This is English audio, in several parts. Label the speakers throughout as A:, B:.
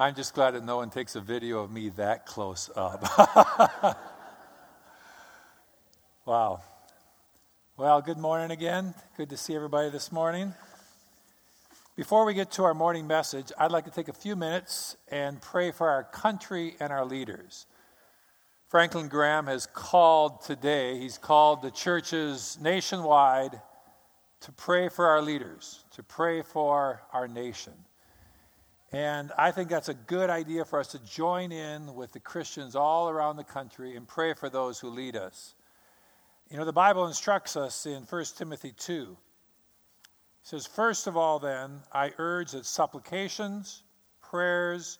A: I'm just glad that no one takes a video of me that close up. wow. Well, good morning again. Good to see everybody this morning. Before we get to our morning message, I'd like to take a few minutes and pray for our country and our leaders. Franklin Graham has called today, he's called the churches nationwide to pray for our leaders, to pray for our nation. And I think that's a good idea for us to join in with the Christians all around the country and pray for those who lead us. You know, the Bible instructs us in 1 Timothy 2. It says, First of all, then, I urge that supplications, prayers,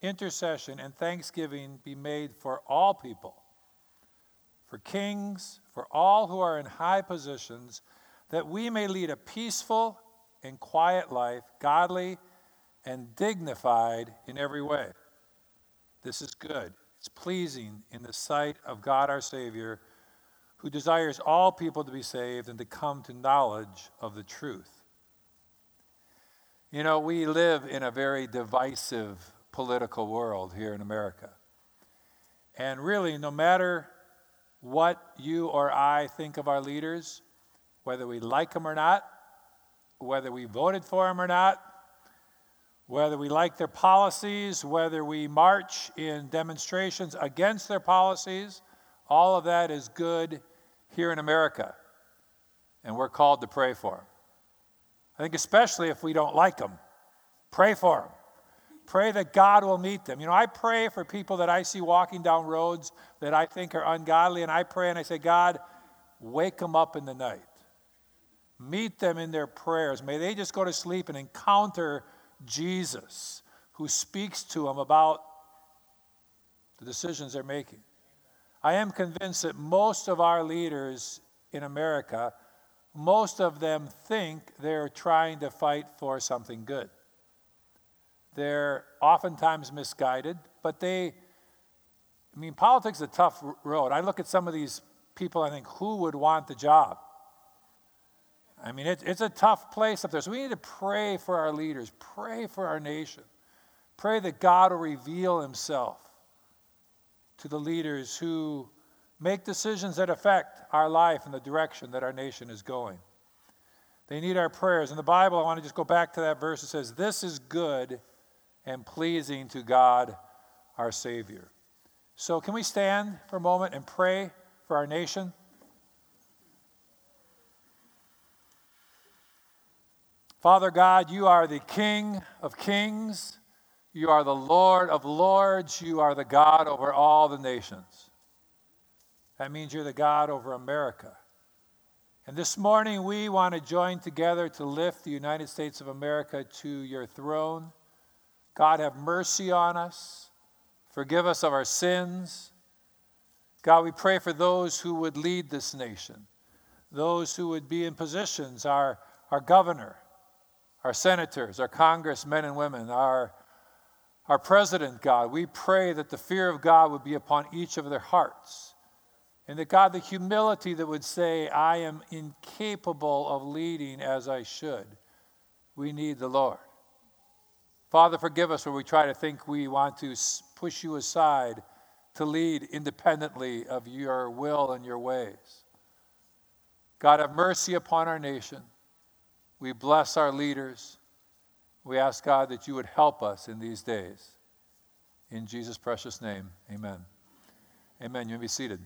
A: intercession, and thanksgiving be made for all people, for kings, for all who are in high positions, that we may lead a peaceful and quiet life, godly and dignified in every way. This is good. It's pleasing in the sight of God our Savior, who desires all people to be saved and to come to knowledge of the truth. You know, we live in a very divisive political world here in America. And really, no matter what you or I think of our leaders, whether we like them or not, whether we voted for them or not, whether we like their policies, whether we march in demonstrations against their policies, all of that is good here in America. And we're called to pray for them. I think, especially if we don't like them, pray for them. Pray that God will meet them. You know, I pray for people that I see walking down roads that I think are ungodly, and I pray and I say, God, wake them up in the night. Meet them in their prayers. May they just go to sleep and encounter Jesus who speaks to them about the decisions they're making. I am convinced that most of our leaders in America, most of them think they're trying to fight for something good. They're oftentimes misguided, but they, I mean, politics is a tough road. I look at some of these people, I think, who would want the job? I mean, it, it's a tough place up there. So we need to pray for our leaders, pray for our nation, pray that God will reveal himself to the leaders who make decisions that affect our life and the direction that our nation is going. They need our prayers. In the Bible, I want to just go back to that verse. It says, This is good and pleasing to God our Savior. So, can we stand for a moment and pray for our nation? Father God, you are the King of kings. You are the Lord of lords. You are the God over all the nations. That means you're the God over America. And this morning, we want to join together to lift the United States of America to your throne. God, have mercy on us. Forgive us of our sins. God, we pray for those who would lead this nation, those who would be in positions, our, our governor, our senators, our congressmen and women, our, our president, God. We pray that the fear of God would be upon each of their hearts. And that, God, the humility that would say, I am incapable of leading as I should. We need the Lord. Father, forgive us when we try to think we want to push you aside to lead independently of your will and your ways. God, have mercy upon our nation. We bless our leaders. We ask God that you would help us in these days. In Jesus' precious name, amen. Amen. You may be seated.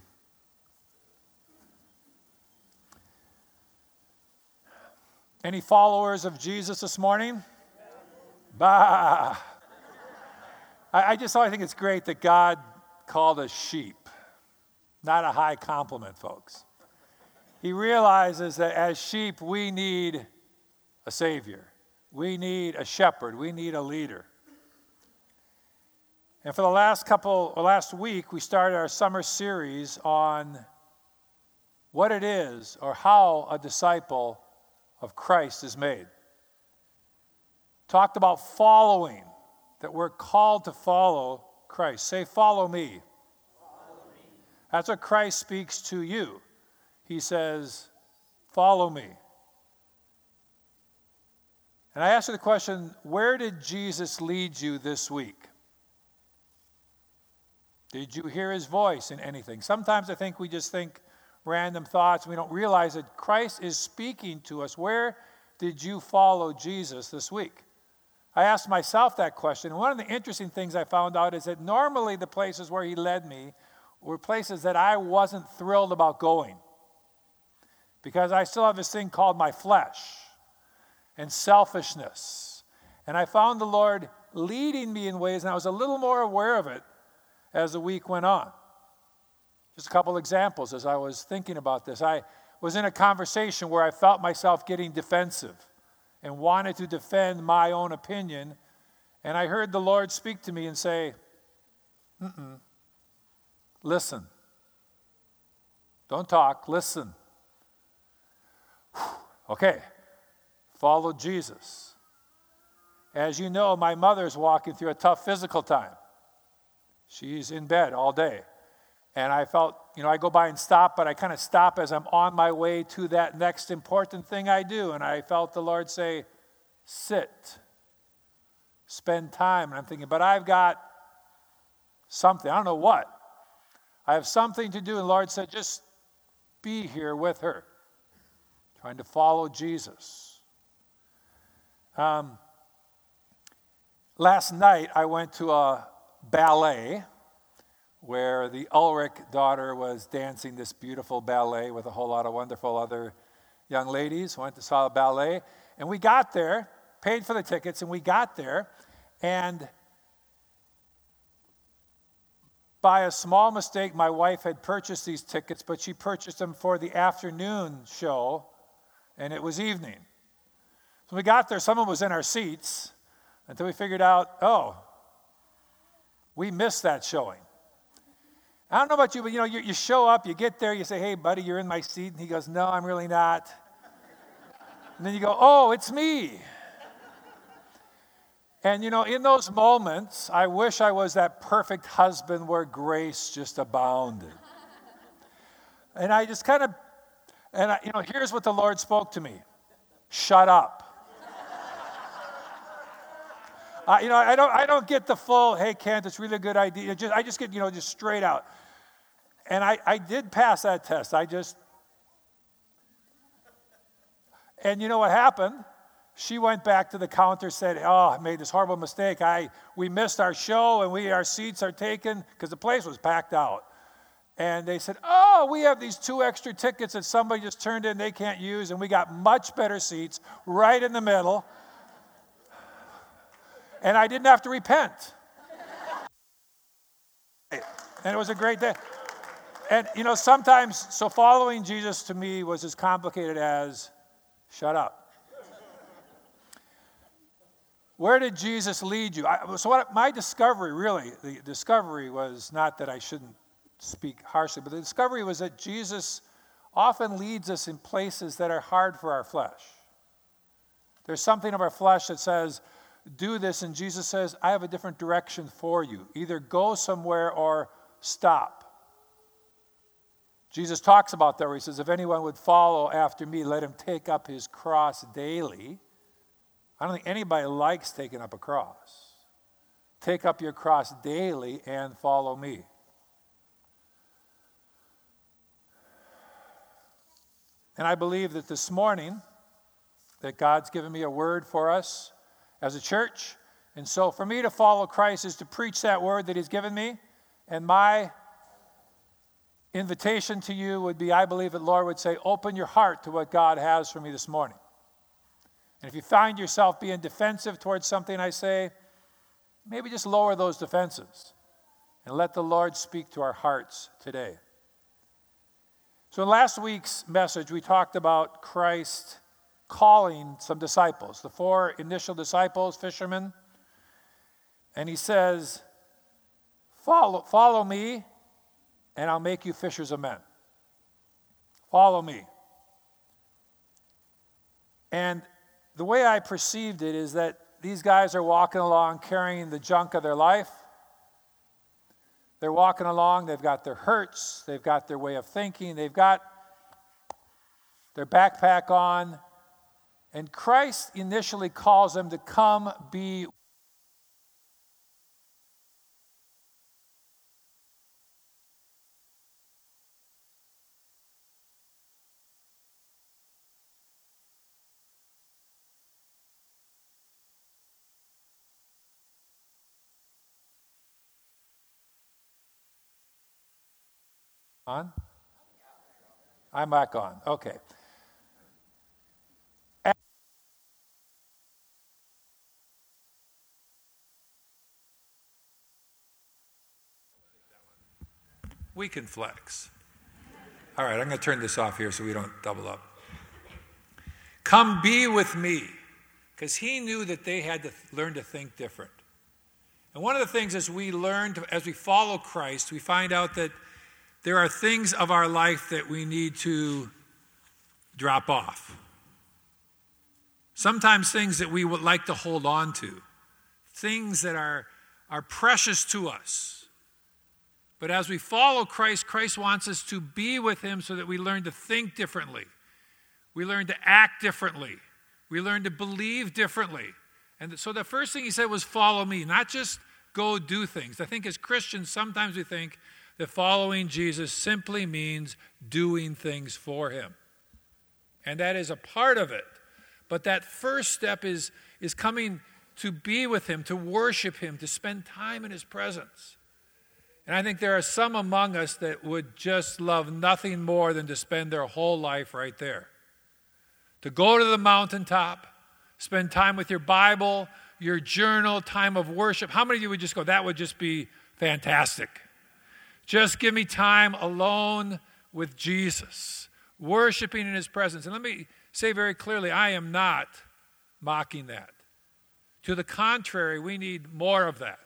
A: Any followers of Jesus this morning? Bah! I, I just I think it's great that God called us sheep. Not a high compliment, folks. He realizes that as sheep, we need a Savior. We need a shepherd. We need a leader. And for the last couple, last week, we started our summer series on what it is or how a disciple of Christ is made. Talked about following, that we're called to follow Christ. Say, follow me. follow me. That's what Christ speaks to you. He says, follow me. And I asked her the question where did Jesus lead you this week? Did you hear his voice in anything? Sometimes I think we just think random thoughts. We don't realize that Christ is speaking to us. Where did you follow Jesus this week? I asked myself that question. And one of the interesting things I found out is that normally the places where he led me were places that I wasn't thrilled about going. Because I still have this thing called my flesh and selfishness. And I found the Lord leading me in ways, and I was a little more aware of it as the week went on. Just a couple examples as I was thinking about this. I was in a conversation where I felt myself getting defensive and wanted to defend my own opinion. And I heard the Lord speak to me and say, Mm-mm. Listen. Don't talk, listen. okay, follow Jesus. As you know, my mother's walking through a tough physical time. She's in bed all day. And I felt, you know, I go by and stop, but I kind of stop as I'm on my way to that next important thing I do. And I felt the Lord say, sit, spend time. And I'm thinking, but I've got something, I don't know what. I have something to do. And the Lord said, just be here with her, trying to follow Jesus. Um, last night, I went to a ballet where the Ulrich daughter was dancing this beautiful ballet with a whole lot of wonderful other young ladies. Went to saw a ballet, and we got there, paid for the tickets, and we got there, and by a small mistake, my wife had purchased these tickets, but she purchased them for the afternoon show, and it was evening. So we got there, someone was in our seats until we figured out, oh, we missed that showing. I don't know about you, but you know, you, you show up, you get there, you say, hey, buddy, you're in my seat. And he goes, no, I'm really not. And then you go, oh, it's me. And you know, in those moments, I wish I was that perfect husband where grace just abounded. And I just kind of, and I, you know, here's what the Lord spoke to me shut up. You know, I don't, I don't get the full, hey, Kent, it's really a good idea. Just, I just get, you know, just straight out. And I, I did pass that test. I just, and you know what happened? She went back to the counter, said, "Oh, I made this horrible mistake. I we missed our show, and we our seats are taken because the place was packed out." And they said, "Oh, we have these two extra tickets that somebody just turned in. They can't use, and we got much better seats right in the middle." And I didn't have to repent. And it was a great day. And you know, sometimes, so following Jesus to me was as complicated as shut up. Where did Jesus lead you? I, so, what, my discovery really, the discovery was not that I shouldn't speak harshly, but the discovery was that Jesus often leads us in places that are hard for our flesh. There's something of our flesh that says, do this. And Jesus says, I have a different direction for you. Either go somewhere or stop. Jesus talks about that where he says, If anyone would follow after me, let him take up his cross daily. I don't think anybody likes taking up a cross. Take up your cross daily and follow me. And I believe that this morning that God's given me a word for us as a church. And so for me to follow Christ is to preach that word that He's given me. And my invitation to you would be I believe that Lord would say, open your heart to what God has for me this morning. And if you find yourself being defensive towards something I say, maybe just lower those defenses and let the Lord speak to our hearts today. So, in last week's message, we talked about Christ calling some disciples, the four initial disciples, fishermen. And he says, Follow, follow me, and I'll make you fishers of men. Follow me. And the way I perceived it is that these guys are walking along carrying the junk of their life. They're walking along, they've got their hurts, they've got their way of thinking, they've got their backpack on, And Christ initially calls them to come be On? I'm back on. Okay. We can flex. All right, I'm going to turn this off here so we don't double up. Come be with me. Because he knew that they had to learn to think different. And one of the things as we learn, to, as we follow Christ, we find out that there are things of our life that we need to drop off. Sometimes things that we would like to hold on to, things that are, are precious to us. But as we follow Christ, Christ wants us to be with Him so that we learn to think differently. We learn to act differently. We learn to believe differently. And so the first thing He said was, Follow me, not just go do things. I think as Christians, sometimes we think, that following Jesus simply means doing things for him. And that is a part of it. But that first step is, is coming to be with him, to worship him, to spend time in his presence. And I think there are some among us that would just love nothing more than to spend their whole life right there. To go to the mountaintop, spend time with your Bible, your journal, time of worship. How many of you would just go, that would just be fantastic? Just give me time alone with Jesus, worshiping in his presence. And let me say very clearly I am not mocking that. To the contrary, we need more of that.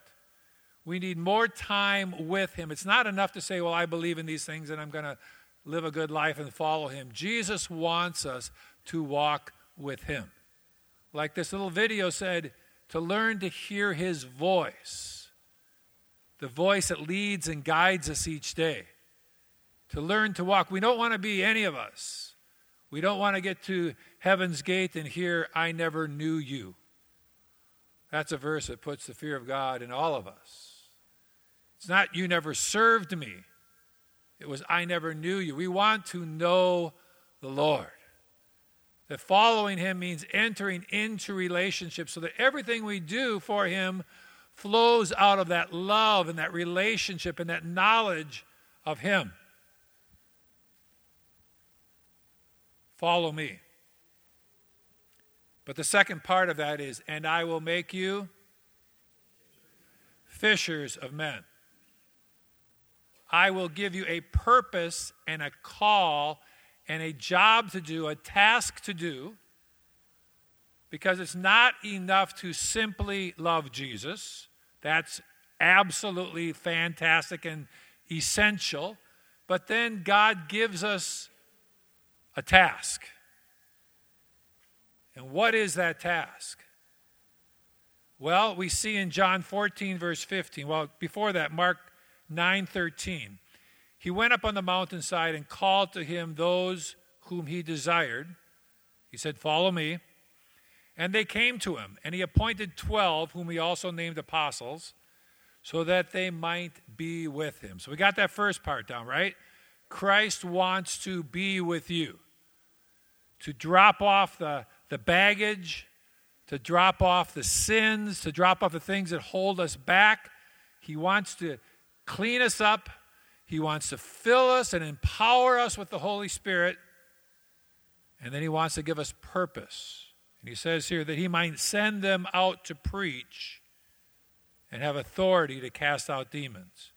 A: We need more time with him. It's not enough to say, well, I believe in these things and I'm going to live a good life and follow him. Jesus wants us to walk with him. Like this little video said, to learn to hear his voice the voice that leads and guides us each day. To learn to walk. We don't want to be any of us. We don't want to get to heaven's gate and hear, I never knew you. That's a verse that puts the fear of God in all of us. It's not, you never served me. It was, I never knew you. We want to know the Lord. That following Him means entering into relationship so that everything we do for Him flows out of that love and that relationship and that knowledge of Him. Follow me. But the second part of that is, and I will make you fishers of men. I will give you a purpose and a call and a job to do, a task to do, because it's not enough to simply love Jesus. That's absolutely fantastic and essential. But then God gives us a task. And what is that task? Well, we see in John 14, verse 15. Well, before that, Mark 9 13. He went up on the mountainside and called to him those whom he desired. He said, Follow me. And they came to him, and he appointed twelve, whom he also named apostles, so that they might be with him. So we got that first part down, right? Christ wants to be with you, to drop off the, the baggage, to drop off the sins, to drop off the things that hold us back. He wants to clean us up. He wants to fill us and empower us with the Holy Spirit. And then he wants to give us purpose. And he says here that he might send them out to preach and have authority to cast out demons.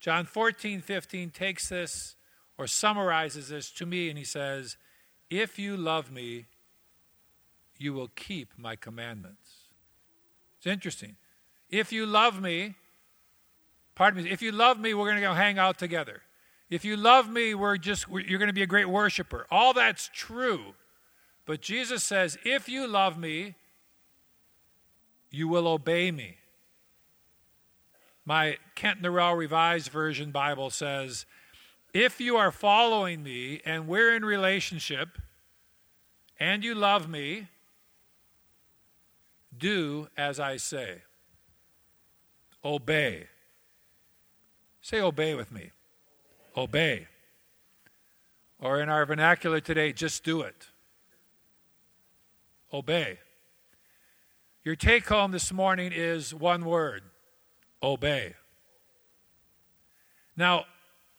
A: John 14, 15 takes this or summarizes this to me, and he says, If you love me, you will keep my commandments. It's interesting. If you love me, pardon me, if you love me, we're going to go hang out together. If you love me, we're just, you're going to be a great worshiper. All that's true. But Jesus says, If you love me, you will obey me. My Kent Narell Revised Version Bible says, If you are following me and we're in relationship and you love me, Do as I say. Obey. Say obey with me. Obey. Or in our vernacular today, just do it. Obey. Your take home this morning is one word obey. Now,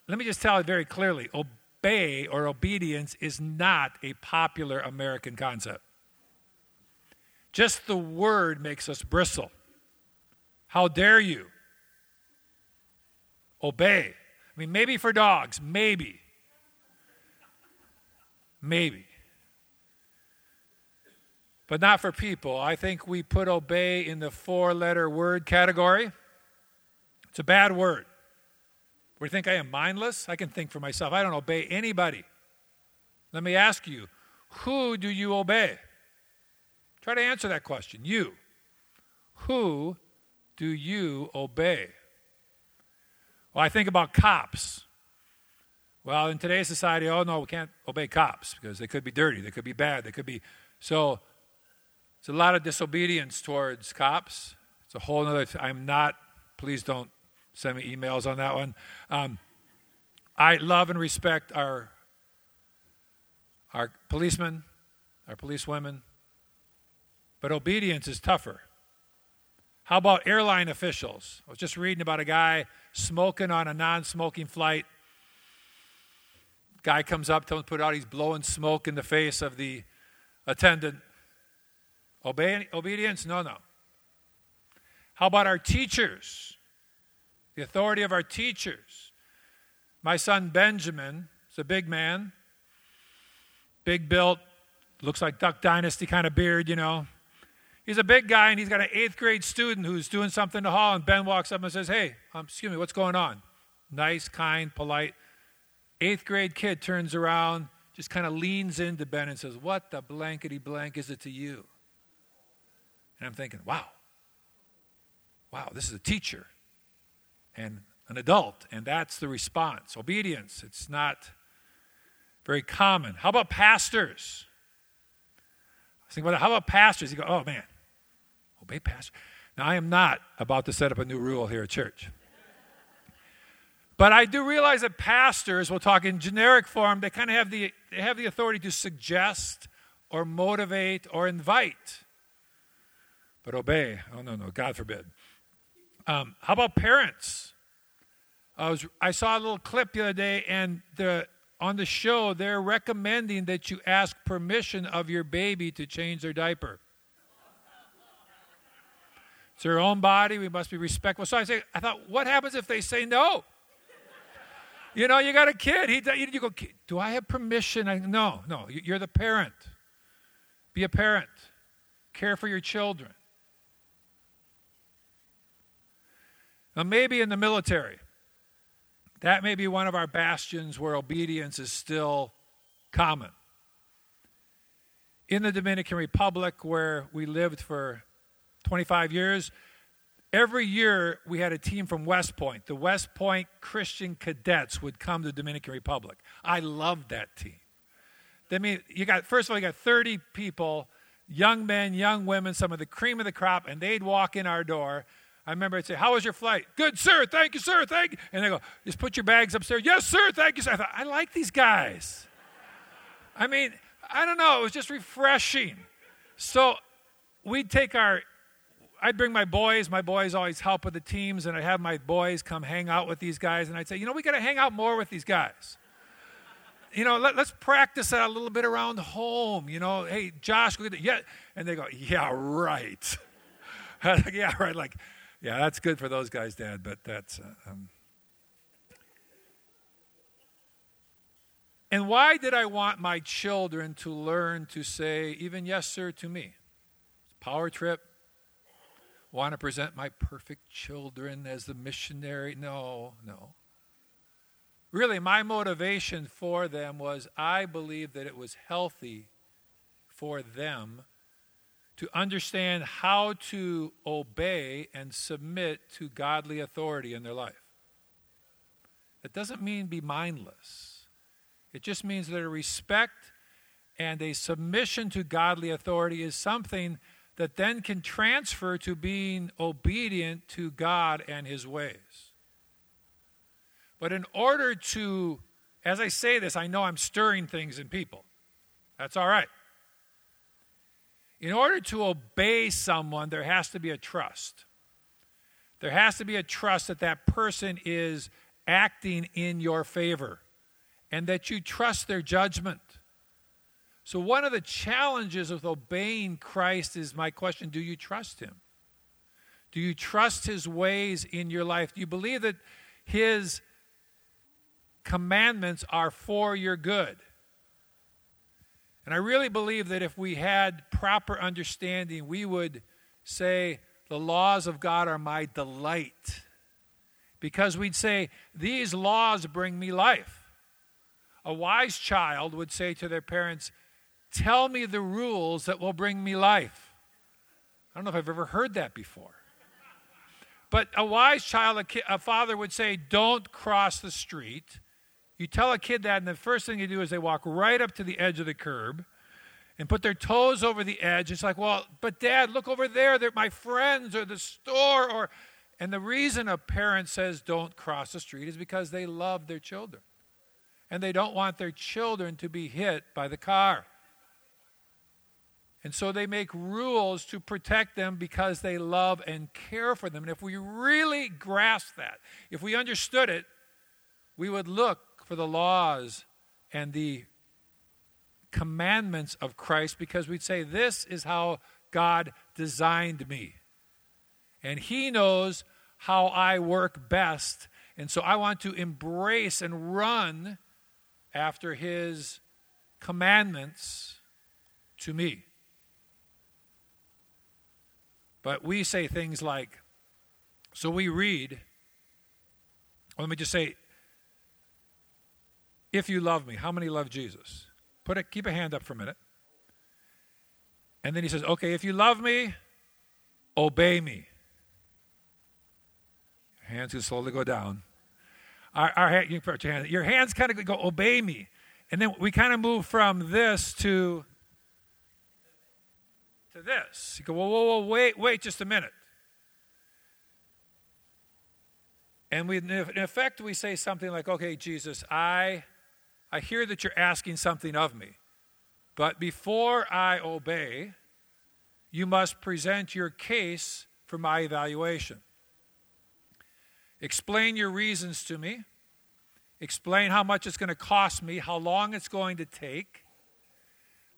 A: let me just tell you very clearly obey or obedience is not a popular American concept. Just the word makes us bristle. How dare you? Obey. I mean, maybe for dogs, maybe. Maybe. But not for people. I think we put obey in the four letter word category. It's a bad word. We think I am mindless? I can think for myself. I don't obey anybody. Let me ask you who do you obey? Try to answer that question. You. Who do you obey? Well, I think about cops. Well, in today's society, oh no, we can't obey cops because they could be dirty, they could be bad, they could be. So, it's a lot of disobedience towards cops. It's a whole other. I'm not. Please don't send me emails on that one. Um, I love and respect our our policemen, our policewomen, but obedience is tougher. How about airline officials? I was just reading about a guy smoking on a non smoking flight. Guy comes up, tells him to put out, he's blowing smoke in the face of the attendant. Obey, obedience? No, no. How about our teachers? The authority of our teachers. My son Benjamin is a big man, big built, looks like Duck Dynasty kind of beard, you know. He's a big guy and he's got an eighth grade student who's doing something in the hall, and Ben walks up and says, Hey, um, excuse me, what's going on? Nice, kind, polite. Eighth grade kid turns around, just kind of leans into Ben and says, What the blankety blank is it to you? And I'm thinking, Wow, wow, this is a teacher and an adult, and that's the response. Obedience, it's not very common. How about pastors? I thinking about that. How about pastors? You go, oh man, obey pastor. Now, I am not about to set up a new rule here at church. But I do realize that pastors, we'll talk in generic form, they kind of have the, they have the authority to suggest or motivate or invite. But obey, oh no, no, God forbid. Um, how about parents? I, was, I saw a little clip the other day, and the, on the show, they're recommending that you ask permission of your baby to change their diaper. It's their own body. We must be respectful. So I say, I thought, what happens if they say no? You know, you got a kid. He, you go, do I have permission? I, no, no. You're the parent. Be a parent. Care for your children. Now, maybe in the military, that may be one of our bastions where obedience is still common. In the Dominican Republic, where we lived for 25 years. Every year we had a team from West Point. The West Point Christian Cadets would come to the Dominican Republic. I loved that team. I mean, you got first of all, you got 30 people, young men, young women, some of the cream of the crop, and they'd walk in our door. I remember I'd say, How was your flight? Good, sir. Thank you, sir. Thank you. And they go, Just put your bags upstairs. Yes, sir. Thank you, sir. I thought, I like these guys. I mean, I don't know. It was just refreshing. So we'd take our I'd bring my boys. My boys always help with the teams, and I'd have my boys come hang out with these guys. And I'd say, you know, we got to hang out more with these guys. You know, let, us practice that a little bit around home. You know, hey, Josh, go get yeah. And they go, yeah, right. yeah, right. Like, yeah, that's good for those guys, Dad, but that's. Uh, um... And why did I want my children to learn to say even yes, sir, to me? Power trip, want to present my perfect children as the missionary. No, no. Really, my motivation for them was I believed that it was healthy for them to understand how to obey and submit to godly authority in their life. That doesn't mean be mindless, it just means that a respect and a submission to godly authority is something that then can transfer to being obedient to God and His ways. But in order to, as I say this, I know I'm stirring things in people. That's all right. In order to obey someone, there has to be a trust. There has to be a trust that that person is acting in your favor and that you trust their judgment. So, one of the challenges of obeying Christ is my question do you trust him? Do you trust his ways in your life? Do you believe that his commandments are for your good? And I really believe that if we had proper understanding, we would say, The laws of God are my delight. Because we'd say, These laws bring me life. A wise child would say to their parents, Tell me the rules that will bring me life. I don't know if I've ever heard that before. But a wise child, a, a, father would say, Don't cross the street. You tell a kid that, and the first thing you do is they walk right up to the edge of the curb and put their toes over the edge. It's like, Well, but dad, look over there. They're my friends or the store. or And the reason a parent says don't cross the street is because they love their children. And they don't want their children to be hit by the car. And so they make rules to protect them because they love and care for them. And if we really grasp that, if we understood it, we would look for the laws and the commandments of Christ because we'd say, This is how God designed me. And He knows how I work best. And so I want to embrace and run after His commandments to me. But we say things like, so we read, well, let me just say, if you love me, how many love Jesus? Put a, keep a hand up for a minute. And then he says, okay, if you love me, obey me. Hands can slowly go down. Our, our, you put your, hand, your hands kind of go, obey me. And then we kind of move from this to to this. You go, whoa, whoa, whoa, wait, wait just a minute. And we, in effect, we say something like, okay, Jesus, I, I hear that you're asking something of me. But before I obey, you must present your case for my evaluation. Explain your reasons to me. Explain how much it's going to cost me, how long it's going to take.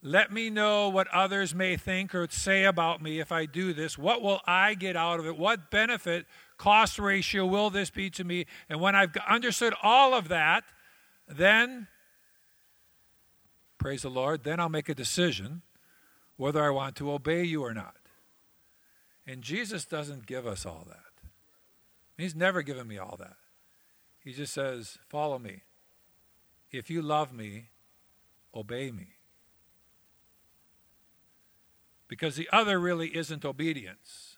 A: Let me know what others may think or say about me if I do this. What will I get out of it? What benefit, cost ratio will this be to me? And when I've understood all of that, then, praise the Lord, then I'll make a decision whether I want to obey you or not. And Jesus doesn't give us all that. He's never given me all that. He just says, Follow me. If you love me, obey me. Because the other really isn't obedience.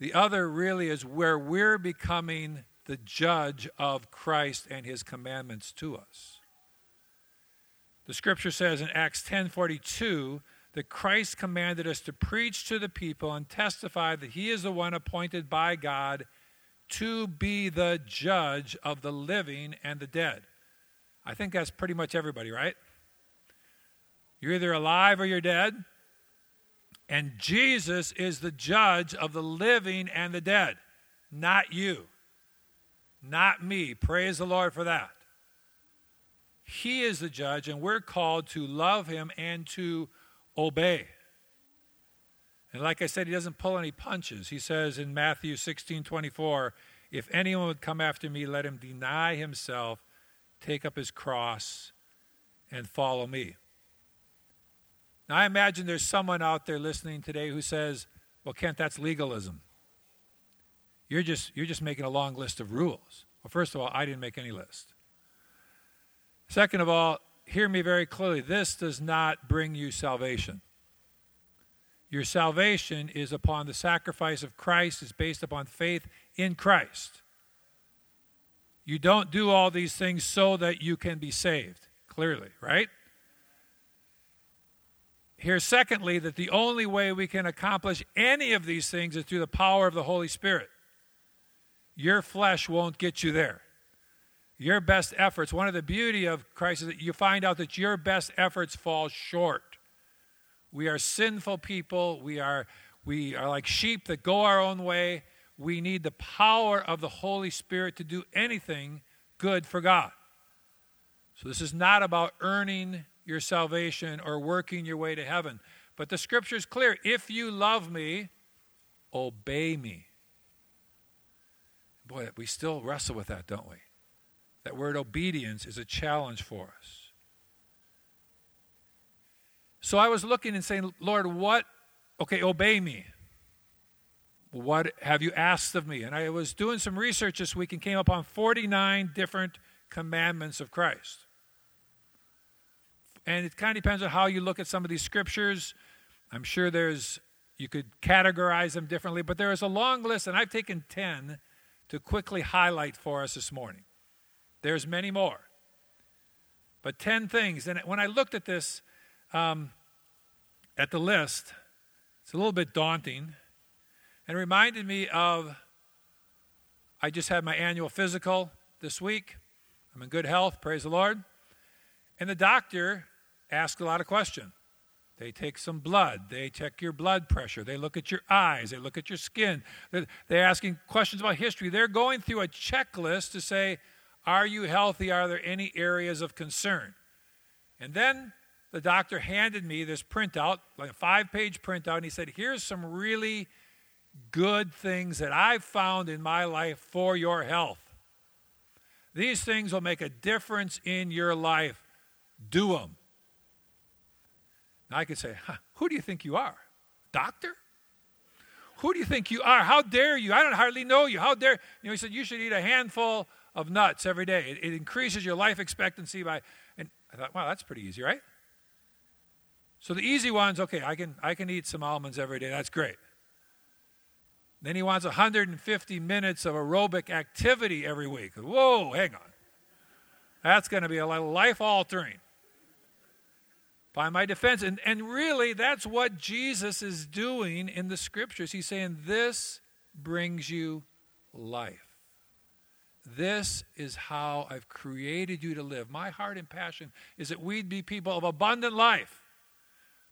A: The other really is where we're becoming the judge of Christ and his commandments to us. The scripture says in Acts 10:42 that Christ commanded us to preach to the people and testify that he is the one appointed by God to be the judge of the living and the dead. I think that's pretty much everybody, right? You're either alive or you're dead. And Jesus is the judge of the living and the dead, not you, not me. Praise the Lord for that. He is the judge, and we're called to love him and to obey. And like I said, he doesn't pull any punches. He says in Matthew 16 24, if anyone would come after me, let him deny himself, take up his cross, and follow me. Now, I imagine there's someone out there listening today who says, well, Kent, that's legalism. You're just, you're just making a long list of rules. Well, first of all, I didn't make any list. Second of all, hear me very clearly. This does not bring you salvation. Your salvation is upon the sacrifice of Christ, is based upon faith in Christ. You don't do all these things so that you can be saved, clearly, right? Here, secondly, that the only way we can accomplish any of these things is through the power of the Holy Spirit. Your flesh won't get you there. Your best efforts, one of the beauty of Christ is that you find out that your best efforts fall short. We are sinful people. We are, we are like sheep that go our own way. We need the power of the Holy Spirit to do anything good for God. So, this is not about earning your salvation or working your way to heaven. But the scripture is clear if you love me, obey me. Boy, we still wrestle with that, don't we? That word obedience is a challenge for us. So I was looking and saying, Lord, what? Okay, obey me. What have you asked of me? And I was doing some research this week and came upon 49 different commandments of Christ. And it kind of depends on how you look at some of these scriptures. I'm sure there's, you could categorize them differently, but there is a long list, and I've taken 10 to quickly highlight for us this morning. There's many more. But 10 things. And when I looked at this, um, at the list, it's a little bit daunting and it reminded me of I just had my annual physical this week. I'm in good health, praise the Lord. And the doctor ask a lot of questions. They take some blood. They check your blood pressure. They look at your eyes. They look at your skin. They're, they're asking questions about history. They're going through a checklist to say, Are you healthy? Are there any areas of concern? And then the doctor handed me this printout, like a five page printout, and he said, Here's some really good things that I've found in my life for your health. These things will make a difference in your life. Do them. I could say, huh, Who do you think you are? Doctor? Who do you think you are? How dare you? I don't hardly know you. How dare you know, he said you should eat a handful of nuts every day. It, it increases your life expectancy by and I thought, wow, that's pretty easy, right? So the easy ones, okay, I can I can eat some almonds every day. That's great. Then he wants 150 minutes of aerobic activity every week. Whoa, hang on. That's going to be a life altering by my defense. And, and really, that's what Jesus is doing in the scriptures. He's saying, This brings you life. This is how I've created you to live. My heart and passion is that we'd be people of abundant life,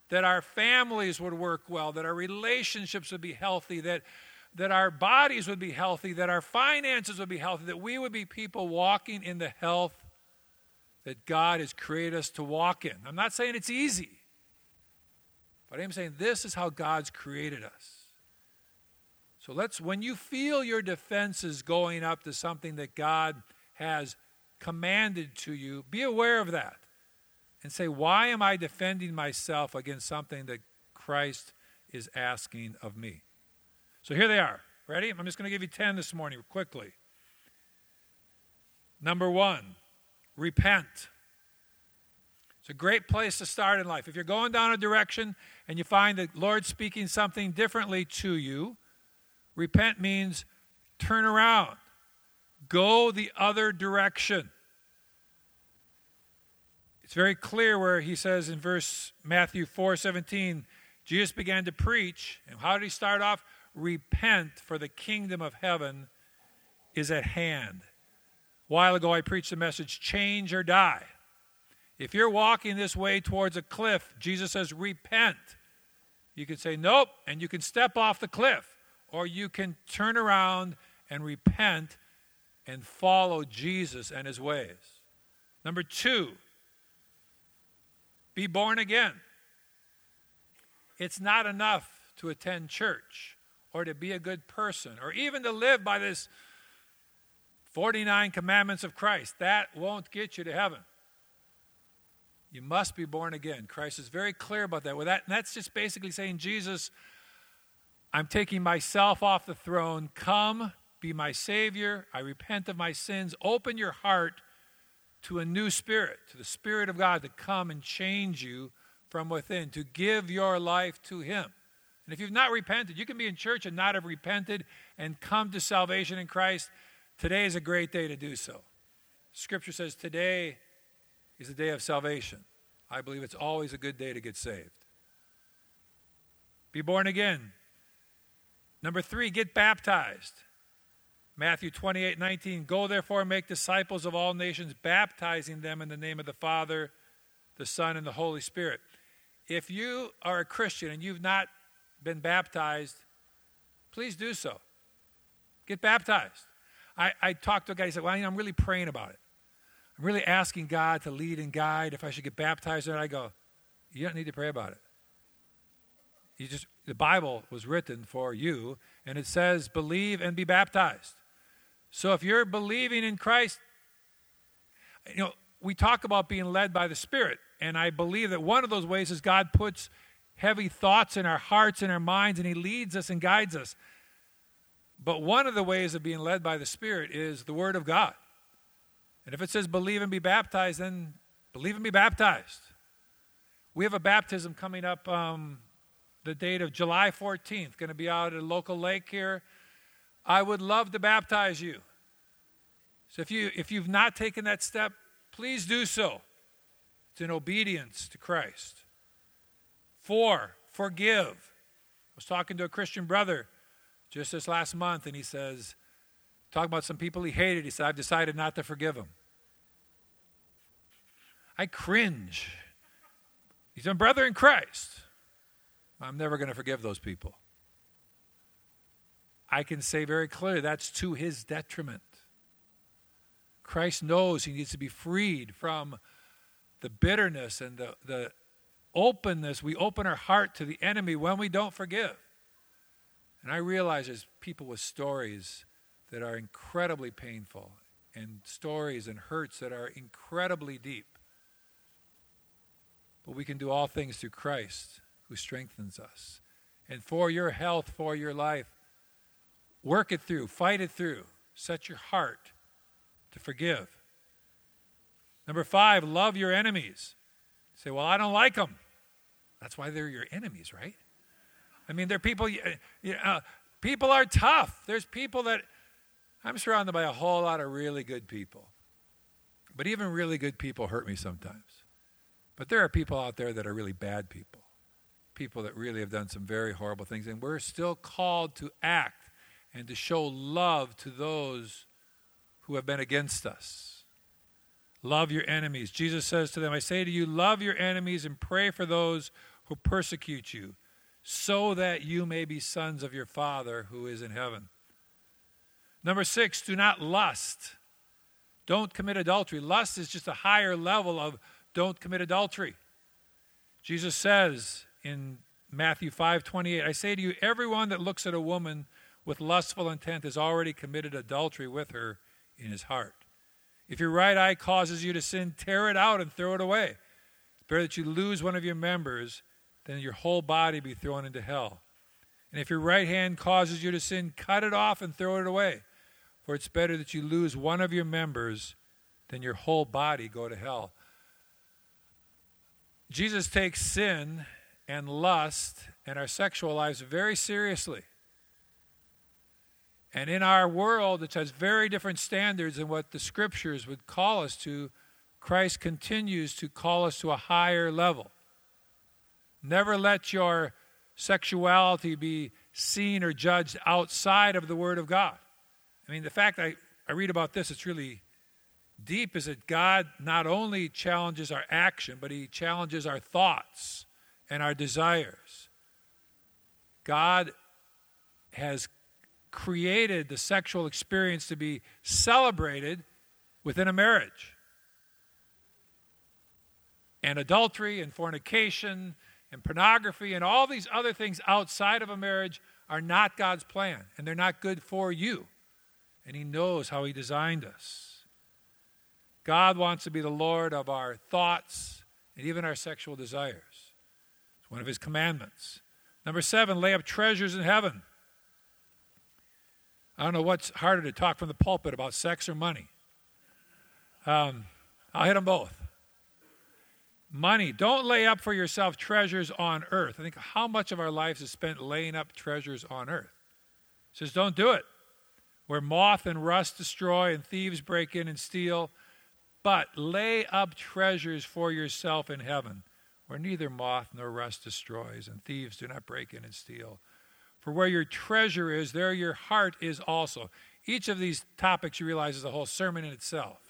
A: that our families would work well, that our relationships would be healthy, that, that our bodies would be healthy, that our finances would be healthy, that we would be people walking in the health that God has created us to walk in. I'm not saying it's easy, but I'm saying this is how God's created us. So let's, when you feel your defenses going up to something that God has commanded to you, be aware of that and say, why am I defending myself against something that Christ is asking of me? So here they are. Ready? I'm just going to give you 10 this morning quickly. Number one, repent. It's a great place to start in life. If you're going down a direction and you find the Lord speaking something differently to you, repent means turn around, go the other direction. It's very clear where he says in verse Matthew 4:17, Jesus began to preach, and how did he start off? Repent, for the kingdom of heaven is at hand while ago, I preached the message change or die. If you're walking this way towards a cliff, Jesus says, repent. You can say, nope, and you can step off the cliff, or you can turn around and repent and follow Jesus and his ways. Number two, be born again. It's not enough to attend church or to be a good person or even to live by this 49 commandments of Christ. That won't get you to heaven. You must be born again. Christ is very clear about that. Well, that that's just basically saying, Jesus, I'm taking myself off the throne. Come, be my Savior. I repent of my sins. Open your heart to a new spirit, to the Spirit of God to come and change you from within, to give your life to Him. And if you've not repented, you can be in church and not have repented and come to salvation in Christ. Today is a great day to do so. Scripture says today is the day of salvation. I believe it's always a good day to get saved. Be born again. Number three, get baptized. Matthew 28 19. Go therefore and make disciples of all nations, baptizing them in the name of the Father, the Son, and the Holy Spirit. If you are a Christian and you've not been baptized, please do so. Get baptized. I, I talked to a guy, he said, Well, I'm really praying about it. I'm really asking God to lead and guide if I should get baptized. And I go, You don't need to pray about it. You just the Bible was written for you, and it says, believe and be baptized. So if you're believing in Christ, you know, we talk about being led by the Spirit, and I believe that one of those ways is God puts heavy thoughts in our hearts and our minds, and He leads us and guides us. But one of the ways of being led by the Spirit is the Word of God. And if it says believe and be baptized, then believe and be baptized. We have a baptism coming up um, the date of July 14th, going to be out at a local lake here. I would love to baptize you. So if you if you've not taken that step, please do so. It's in obedience to Christ. Four, forgive. I was talking to a Christian brother just this last month, and he says, talking about some people he hated, he said, I've decided not to forgive him. I cringe. He's a brother in Christ. I'm never going to forgive those people. I can say very clearly that's to his detriment. Christ knows he needs to be freed from the bitterness and the, the openness. We open our heart to the enemy when we don't forgive. And I realize there's people with stories that are incredibly painful and stories and hurts that are incredibly deep. But we can do all things through Christ who strengthens us. And for your health, for your life, work it through, fight it through, set your heart to forgive. Number five, love your enemies. say, well, I don't like them. That's why they're your enemies, right? I mean, they're people, you know, uh, people are tough. There's people that, I'm surrounded by a whole lot of really good people. But even really good people hurt me sometimes. But there are people out there that are really bad people people that really have done some very horrible things. And we're still called to act and to show love to those who have been against us. Love your enemies. Jesus says to them, I say to you, love your enemies and pray for those who persecute you, so that you may be sons of your Father who is in heaven. Number six, do not lust. Don't commit adultery. Lust is just a higher level of don't commit adultery. Jesus says in Matthew 5:28, I say to you, everyone that looks at a woman with lustful intent has already committed adultery with her in his heart. If your right eye causes you to sin, tear it out and throw it away. Better that you lose one of your members than your whole body be thrown into hell. And if your right hand causes you to sin, cut it off and throw it away. For it's better that you lose one of your members than your whole body go to hell. Jesus takes sin and lust and our sexual lives very seriously. And in our world, which has very different standards than what the scriptures would call us to, Christ continues to call us to a higher level. Never let your sexuality be seen or judged outside of the Word of God. I mean, the fact I, I read about this, it's really deep, is that God not only challenges our action, but He challenges our thoughts and our desires. God has created the sexual experience to be celebrated within a marriage. And adultery and fornication and pornography and all these other things outside of a marriage are not God's plan, and they're not good for you. And He knows how He designed us. God wants to be the Lord of our thoughts and even our sexual desires. It's one of his commandments. Number seven, lay up treasures in heaven. I don't know what's harder to talk from the pulpit about sex or money. Um, I'll hit them both. Money. Don't lay up for yourself treasures on earth. I think how much of our lives is spent laying up treasures on earth. It says, don't do it. Where moth and rust destroy and thieves break in and steal. But lay up treasures for yourself in heaven where neither moth nor rust destroys, and thieves do not break in and steal. For where your treasure is, there your heart is also. Each of these topics you realize is a whole sermon in itself.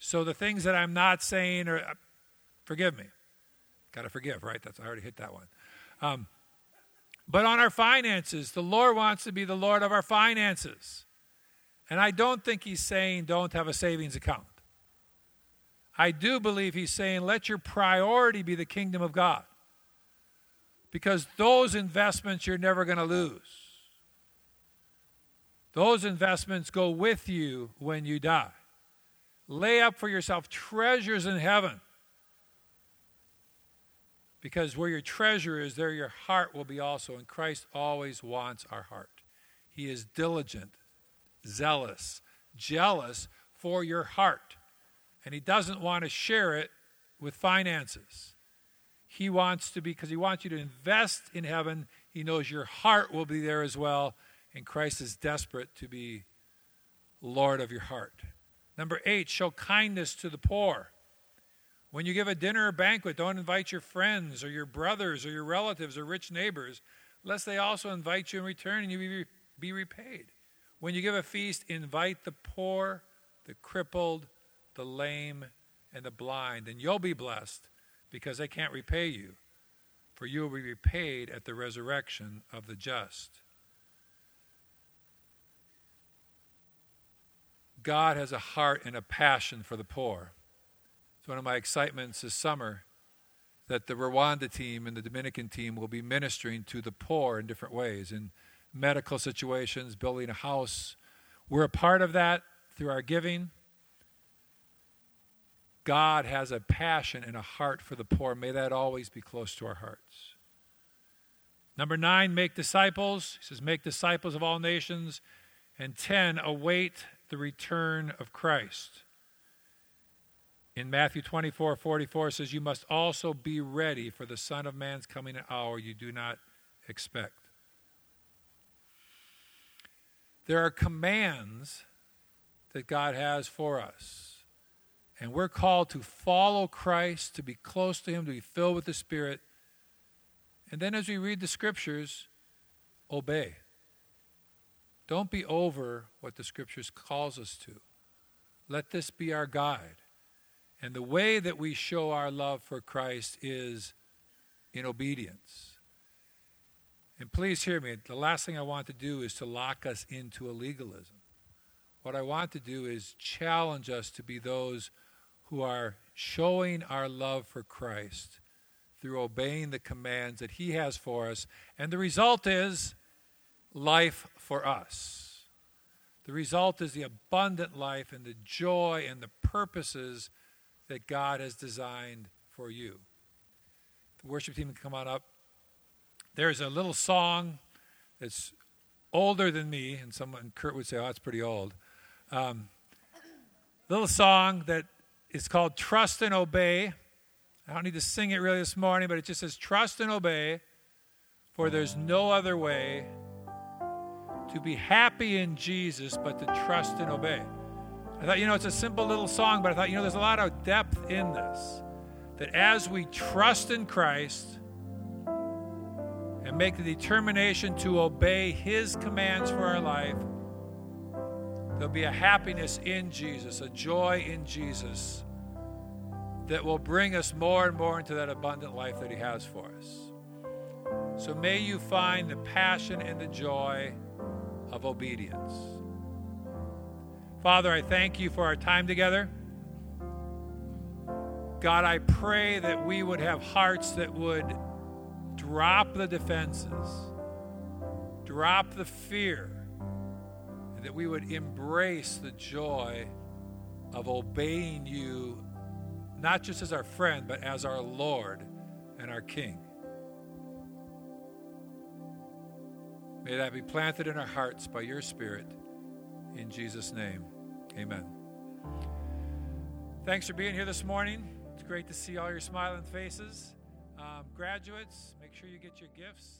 A: So the things that I'm not saying are, uh, forgive me. Got to forgive, right? That's I already hit that one. Um, but on our finances, the Lord wants to be the Lord of our finances. And I don't think He's saying don't have a savings account. I do believe He's saying let your priority be the kingdom of God because those investments you're never going to lose. Those investments go with you when you die. Lay up for yourself treasures in heaven. Because where your treasure is, there your heart will be also. And Christ always wants our heart. He is diligent, zealous, jealous for your heart. And He doesn't want to share it with finances. He wants to be, because He wants you to invest in heaven. He knows your heart will be there as well. And Christ is desperate to be Lord of your heart. Number eight, show kindness to the poor. When you give a dinner or banquet, don't invite your friends or your brothers or your relatives or rich neighbors, lest they also invite you in return and you be, repaid. When you give a feast, invite the poor, the crippled, the lame, and the blind, and you'll be blessed because they can't repay you, for you will be repaid at the resurrection of the just. God has a heart and a passion for the poor. It's one of my excitements this summer that the Rwanda team and the Dominican team will be ministering to the poor in different ways, in medical situations, building a house. We're a part of that through our giving. God has a passion and a heart for the poor. May that always be close to our hearts. Number nine, make disciples. He says, make disciples of all nations. And 10, await the return of Christ. In Matthew 24 44 says, You must also be ready for the Son of Man's coming an hour you do not expect. There are commands that God has for us. And we're called to follow Christ, to be close to Him, to be filled with the Spirit. And then as we read the scriptures, obey. Don't be over what the scriptures calls us to. Let this be our guide. And the way that we show our love for Christ is in obedience. And please hear me, the last thing I want to do is to lock us into a legalism. What I want to do is challenge us to be those who are showing our love for Christ through obeying the commands that He has for us. And the result is life for us. The result is the abundant life and the joy and the purposes that God has designed for you. The worship team can come on up. There's a little song that's older than me, and someone, Kurt would say, oh, it's pretty old. Um, little song that is called Trust and Obey. I don't need to sing it really this morning, but it just says, Trust and obey, for there's no other way to be happy in Jesus but to trust and obey. I thought, you know, it's a simple little song, but I thought, you know, there's a lot of depth in this. That as we trust in Christ and make the determination to obey His commands for our life, There'll be a happiness in Jesus, a joy in Jesus that will bring us more and more into that abundant life that He has for us. So may you find the passion and the joy of obedience. Father, I thank you for our time together. God, I pray that we would have hearts that would drop the defenses, drop the fear and that we would embrace the joy of obeying you, not just as our friend, but as our Lord and our King. May that be planted in our hearts by your Spirit. In Jesus' name, amen. Thanks for being here this morning. It's great to see all your smiling faces. Um, graduates, make sure you get your gifts.